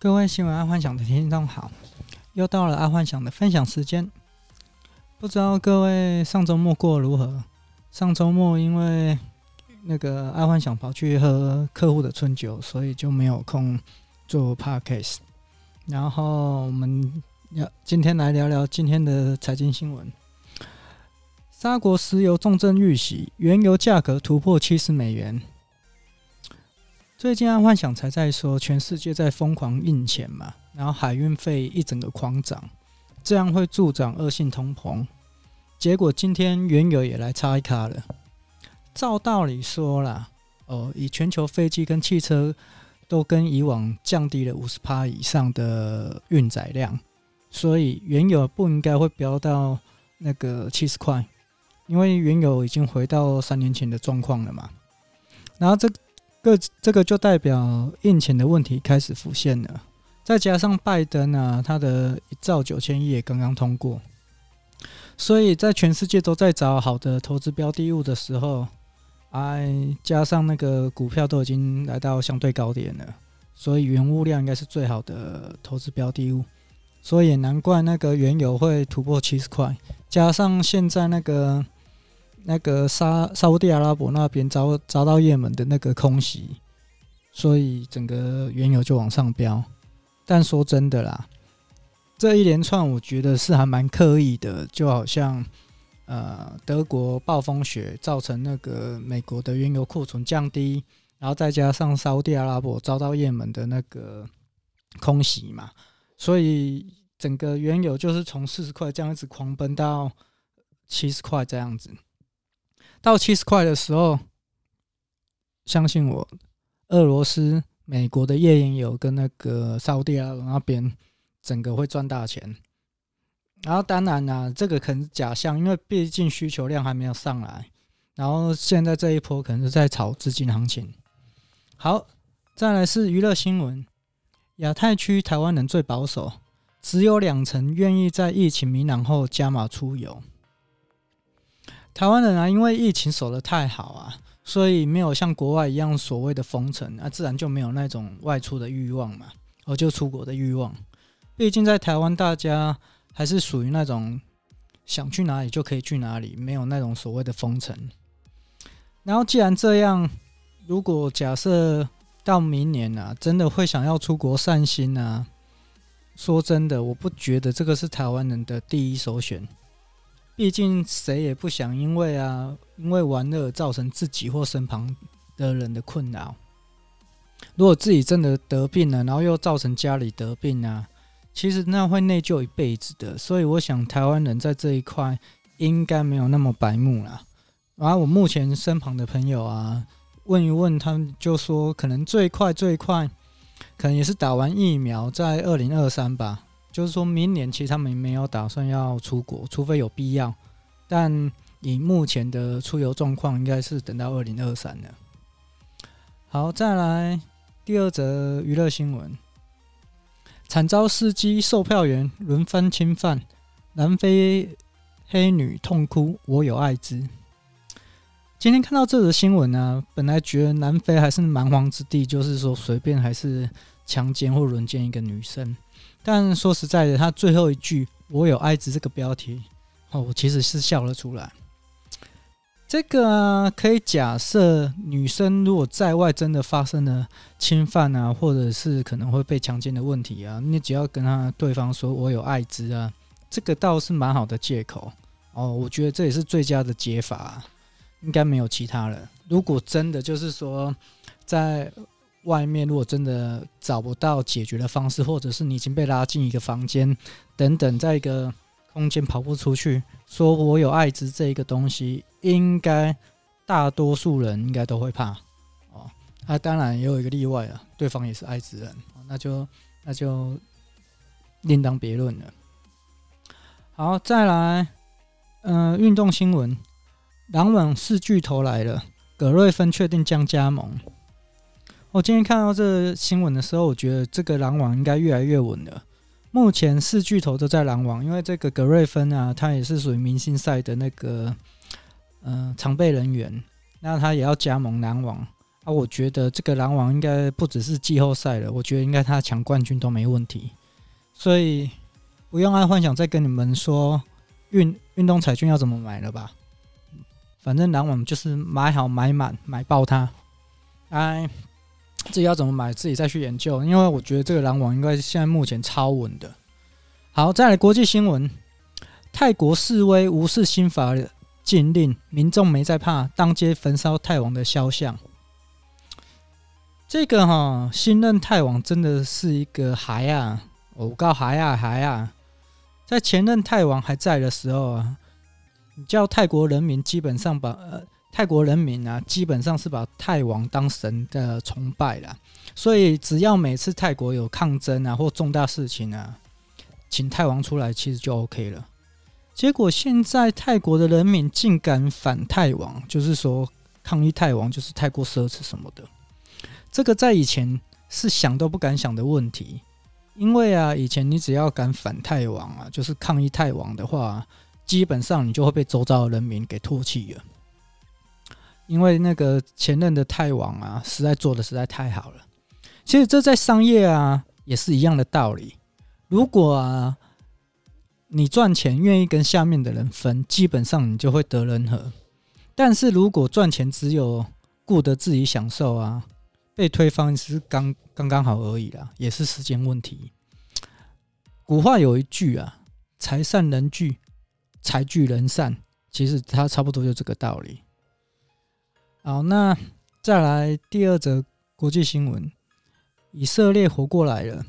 各位新闻爱幻想的听众好，又到了爱幻想的分享时间。不知道各位上周末过得如何？上周末因为那个爱幻想跑去喝客户的春酒，所以就没有空做 podcast。然后我们要今天来聊聊今天的财经新闻。沙国石油重振遇袭，原油价格突破七十美元。最近啊幻想才在说，全世界在疯狂印钱嘛，然后海运费一整个狂涨，这样会助长恶性通膨。结果今天原油也来插一卡了。照道理说啦，哦，以全球飞机跟汽车都跟以往降低了五十趴以上的运载量，所以原油不应该会飙到那个七十块，因为原油已经回到三年前的状况了嘛。然后这个。这个就代表印钱的问题开始浮现了，再加上拜登啊，他的一兆九千亿也刚刚通过，所以在全世界都在找好的投资标的物的时候，哎，加上那个股票都已经来到相对高点了，所以原物料应该是最好的投资标的物，所以也难怪那个原油会突破七十块，加上现在那个。那个沙沙乌地阿拉伯那边遭遭到也门的那个空袭，所以整个原油就往上飙。但说真的啦，这一连串我觉得是还蛮刻意的，就好像呃德国暴风雪造成那个美国的原油库存降低，然后再加上沙乌地阿拉伯遭到也门的那个空袭嘛，所以整个原油就是从四十块这样一直狂奔到七十块这样子。到七十块的时候，相信我，俄罗斯、美国的页岩油跟那个沙乌地阿拉那边，整个会赚大钱。然后当然啦、这个可能是假象，因为毕竟需求量还没有上来。然后现在这一波可能是在炒资金行情。好，再来是娱乐新闻，亚太区台湾人最保守，只有两成愿意在疫情明朗后加码出游。台湾人啊，因为疫情守得太好啊，所以没有像国外一样所谓的封城啊，自然就没有那种外出的欲望嘛，哦，就出国的欲望。毕竟在台湾，大家还是属于那种想去哪里就可以去哪里，没有那种所谓的封城。然后既然这样，如果假设到明年啊，真的会想要出国散心啊，说真的，我不觉得这个是台湾人的第一首选。毕竟谁也不想因为啊，因为玩乐造成自己或身旁的人的困扰。如果自己真的得病了，然后又造成家里得病啊，其实那会内疚一辈子的。所以我想台湾人在这一块应该没有那么白目啦。然后我目前身旁的朋友啊，问一问他们就说，可能最快最快，可能也是打完疫苗在二零二三吧。就是说明年其实他们没有打算要出国，除非有必要。但以目前的出游状况，应该是等到二零二三了。好，再来第二则娱乐新闻：惨遭司机、售票员轮番侵犯，南非黑女痛哭：“我有艾滋。”今天看到这则新闻呢，本来觉得南非还是蛮荒之地，就是说随便还是强奸或轮奸一个女生。但说实在的，他最后一句“我有艾滋”这个标题，哦，我其实是笑了出来。这个，可以假设女生如果在外真的发生了侵犯啊，或者是可能会被强奸的问题啊，你只要跟他对方说“我有艾滋”啊，这个倒是蛮好的借口哦。我觉得这也是最佳的解法，应该没有其他了。如果真的就是说在。外面如果真的找不到解决的方式，或者是你已经被拉进一个房间等等，在一个空间跑不出去，说我有艾滋这一个东西，应该大多数人应该都会怕哦。那、当然也有一个例外啊，对方也是艾滋人，那就那就另当别论了。好，再来，嗯、运动新闻，篮网四巨头来了，葛瑞芬确定将加盟。我今天看到这个新闻的时候，我觉得这个篮网应该越来越稳了。目前四巨头都在篮网，因为这个格瑞芬啊，他也是属于明星赛的那个嗯、常备人员，那他也要加盟篮网。啊，我觉得这个篮网应该不只是季后赛了，我觉得应该他抢冠军都没问题，所以不用爱幻想再跟你们说运运动彩券要怎么买了吧，反正篮网就是买好买满买爆它，哎，自己要怎么买自己再去研究，因为我觉得这个篮网应该现在目前超稳的。好，再来国际新闻，泰国示威无视新法禁令，民众没在怕，当街焚烧泰王的肖像。这个哈，新任泰王真的是一个孩啊！我告孩啊孩啊，在前任泰王还在的时候啊，你叫泰国人民基本上把呃泰国人民啊，基本上是把泰王当神的崇拜了。所以只要每次泰国有抗争啊或重大事情啊，请泰王出来，其实就 OK 了。结果现在泰国的人民竟敢反泰王，就是说抗议泰王就是太过奢侈什么的。这个在以前是想都不敢想的问题，因为啊，以前你只要敢反泰王啊，就是抗议泰王的话，基本上你就会被周遭的人民给唾弃了。因为那个前任的太王啊，实在做的实在太好了。其实这在商业啊也是一样的道理。如果啊你赚钱愿意跟下面的人分，基本上你就会得人和。但是如果赚钱只有顾得自己享受啊。被推翻是刚刚刚好而已啦，也是时间问题。古话有一句啊，“财散人聚，财聚人散”，其实它差不多就这个道理。好，那再来第二则国际新闻：以色列活过来了，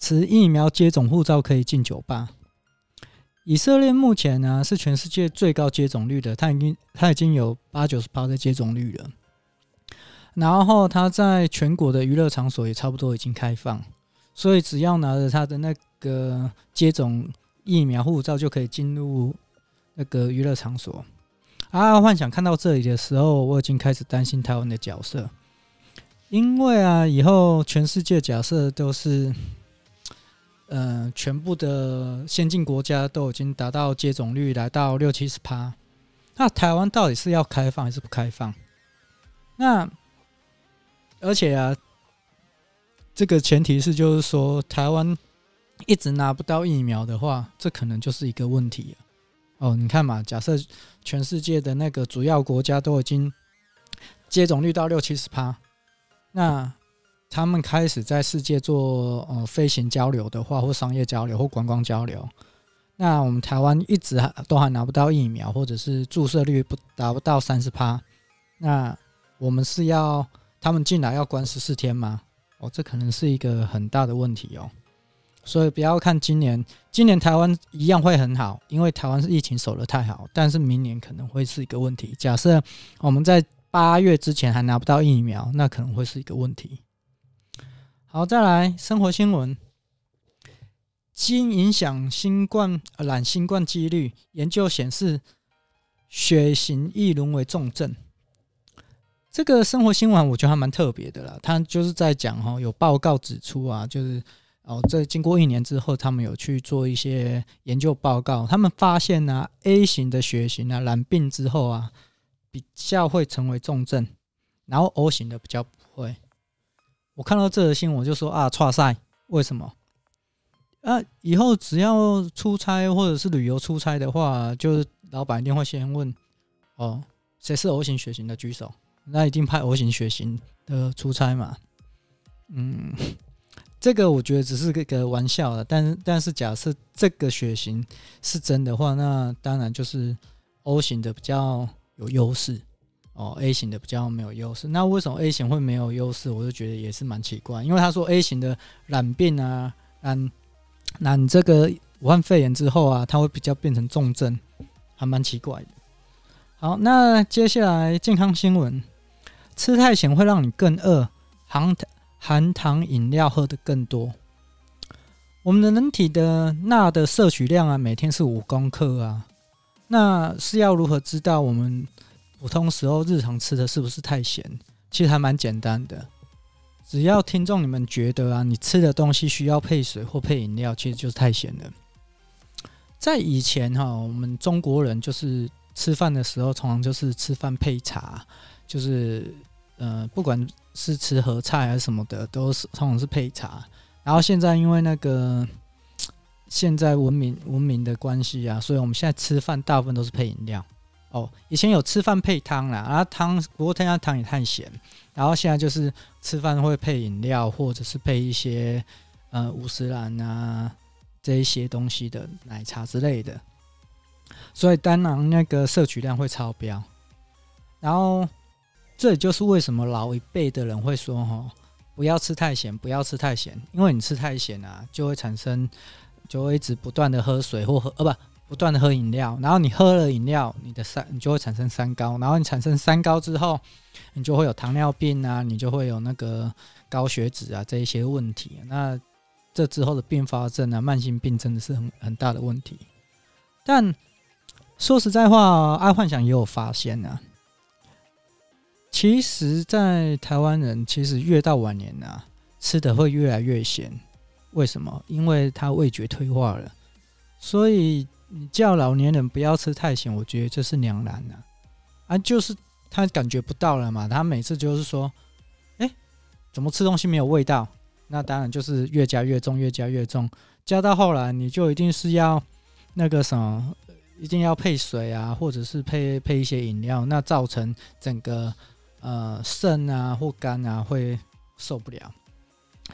持疫苗接种护照可以进酒吧。以色列目前呢、是全世界最高接种率的，它已经它已经有八九十趴的接种率了。然后他在全国的娱乐场所也差不多已经开放，所以只要拿着他的那个接种疫苗护照就可以进入那个娱乐场所。啊，幻想看到这里的时候，我已经开始担心台湾的角色，因为啊，以后全世界假设都是，呃，全部的先进国家都已经达到接种率来到六七十趴，那台湾到底是要开放还是不开放？那？而且啊，这个前提是就是说，台湾一直拿不到疫苗的话，这可能就是一个问题哦。你看嘛，假设全世界的那个主要国家都已经接种率到六七十趴，那他们开始在世界做呃飞行交流的话，或商业交流，或观光交流，那我们台湾一直都还拿不到疫苗，或者是注射率不达不到三十趴，那我们是要。他们进来要关十四天吗？哦，这可能是一个很大的问题哦。所以不要看今年，今年台湾一样会很好，因为台湾是疫情守得太好。但是明年可能会是一个问题。假设我们在八月之前还拿不到疫苗，那可能会是一个问题。好，再来生活新闻：基因影响新冠染新冠几率，研究显示血型易沦为重症。这个生活新闻我觉得还蛮特别的啦，他就是在讲哈，有报告指出啊，就是哦，这经过一年之后，他们有去做一些研究报告，他们发现呢、啊、A 型的血型啊染病之后啊，比较会成为重症，然后 O 型的比较不会。我看到这个新闻我就说啊，剉赛，为什么？啊，以后只要出差或者是旅游出差的话，就是老板一定会先问哦，谁是 O 型血型的举手。那一定派 O 型血型的出差嘛？嗯，这个我觉得只是个个玩笑了。但是，但是假设这个血型是真的话，那当然就是 O 型的比较有优势哦，A 型的比较没有优势。那为什么 A 型会没有优势？我就觉得也是蛮奇怪。因为他说 A 型的染病啊，染染这个武汉肺炎之后啊，它会比较变成重症，还蛮奇怪的。好，那接下来健康新闻。吃太咸会让你更饿，含糖饮料喝得更多。我们的人体的钠的摄取量啊，每天是五公克啊。那是要如何知道我们普通时候日常吃的是不是太咸？其实还蛮简单的，只要听众你们觉得啊，你吃的东西需要配水或配饮料，其实就是太咸了。在以前哈，我们中国人就是吃饭的时候，通常就是吃饭配茶，就是。呃，不管是吃和菜还是什么的，都是通常是配茶。然后现在因为那个现在文明文明的关系啊，所以我们现在吃饭大部分都是配饮料。哦，以前有吃饭配汤啦，然后汤不过他家汤也太咸，然后现在就是吃饭会配饮料，或者是配一些呃五十岚啊这一些东西的奶茶之类的，所以当然那个摄取量会超标。然后这也就是为什么老一辈的人会说齁，不要吃太咸，不要吃太咸，因为你吃太咸啊，就会产生就会一直不断的喝水或喝呃不。不断的喝饮料，然后你喝了饮料，你的三你就会产生三高，然后你产生三高之后，你就会有糖尿病啊，你就会有那个高血脂啊这一些问题。那这之后的并发症啊，慢性病真的是很很大的问题。但说实在话，爱幻想也有发现啊，其实，在台湾人其实越到晚年啊，吃的会越来越咸。为什么？因为他味觉退化了，所以。你叫老年人不要吃太咸，我觉得这是两难呐，啊，就是他感觉不到了嘛，他每次就是说，哎，怎么吃东西没有味道？那当然就是越加越重，越加越重，加到后来你就一定是要那个什么，一定要配水啊，或者是配配一些饮料，那造成整个呃肾啊或肝啊会受不了，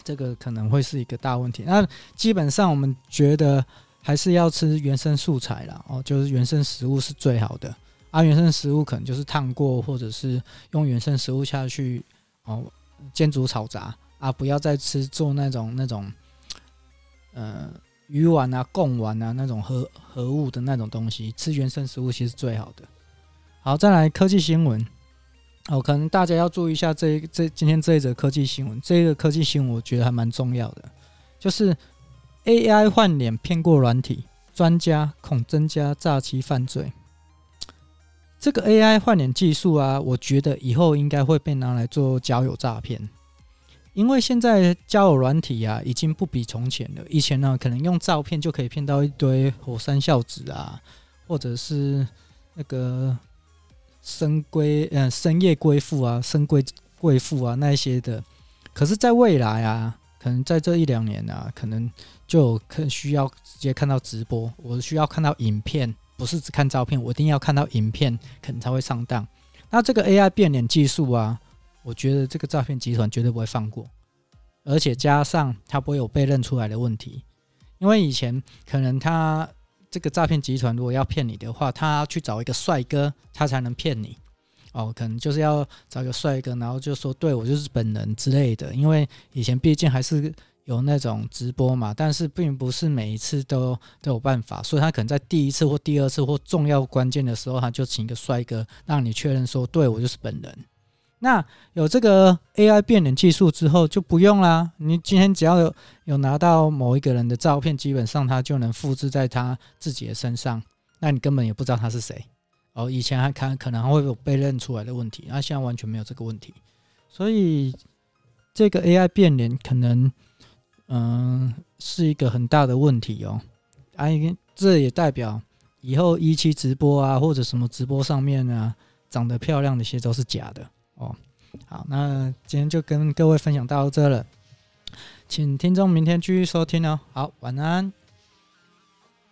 这个可能会是一个大问题。那基本上我们觉得。还是要吃原生素材啦，哦，就是原生食物是最好的啊。原生食物可能就是烫过，或者是用原生食物下去哦煎煮炒炸啊，不要再吃做那种那种呃鱼丸啊、贡丸啊那种合合物的那种东西。吃原生食物其实最好的。好，再来科技新闻哦，可能大家要注意一下这一这今天这一则科技新闻，这个科技新闻我觉得还蛮重要的，就是。AI 换脸骗过软体，专家恐增加诈欺犯罪。这个 AI 换脸技术啊，我觉得以后应该会被拿来做交友诈骗，因为现在交友软体啊，已经不比从前了。以前呢，可能用照片就可以骗到一堆火山孝子啊，或者是那个深闺呃深夜贵妇啊、深闺贵妇啊那一些的。可是，在未来啊。可能在这一两年啊，可能就可需要直接看到直播，我需要看到影片，不是只看照片，我一定要看到影片，可能才会上当。那这个 AI 变脸技术啊，我觉得这个诈骗集团绝对不会放过，而且加上它不会有被认出来的问题，因为以前可能他这个诈骗集团如果要骗你的话，他去找一个帅哥，他才能骗你。哦，可能就是要找个帅哥，然后就说对我就是本人之类的。因为以前毕竟还是有那种直播嘛，但是并不是每一次都都有办法，所以他可能在第一次或第二次或重要关键的时候，他就请一个帅哥让你确认说对我就是本人。那有这个 AI 变脸技术之后就不用啦，你今天只要有有拿到某一个人的照片，基本上他就能复制在他自己的身上，那你根本也不知道他是谁。哦，以前还看可能会有被认出来的问题，那现在完全没有这个问题，所以这个 AI 变脸可能，嗯，是一个很大的问题哦。啊，这也代表以后一期直播啊，或者什么直播上面啊，长得漂亮的些都是假的哦。好，那今天就跟各位分享到这了，请听众明天继续收听哦。好，晚安。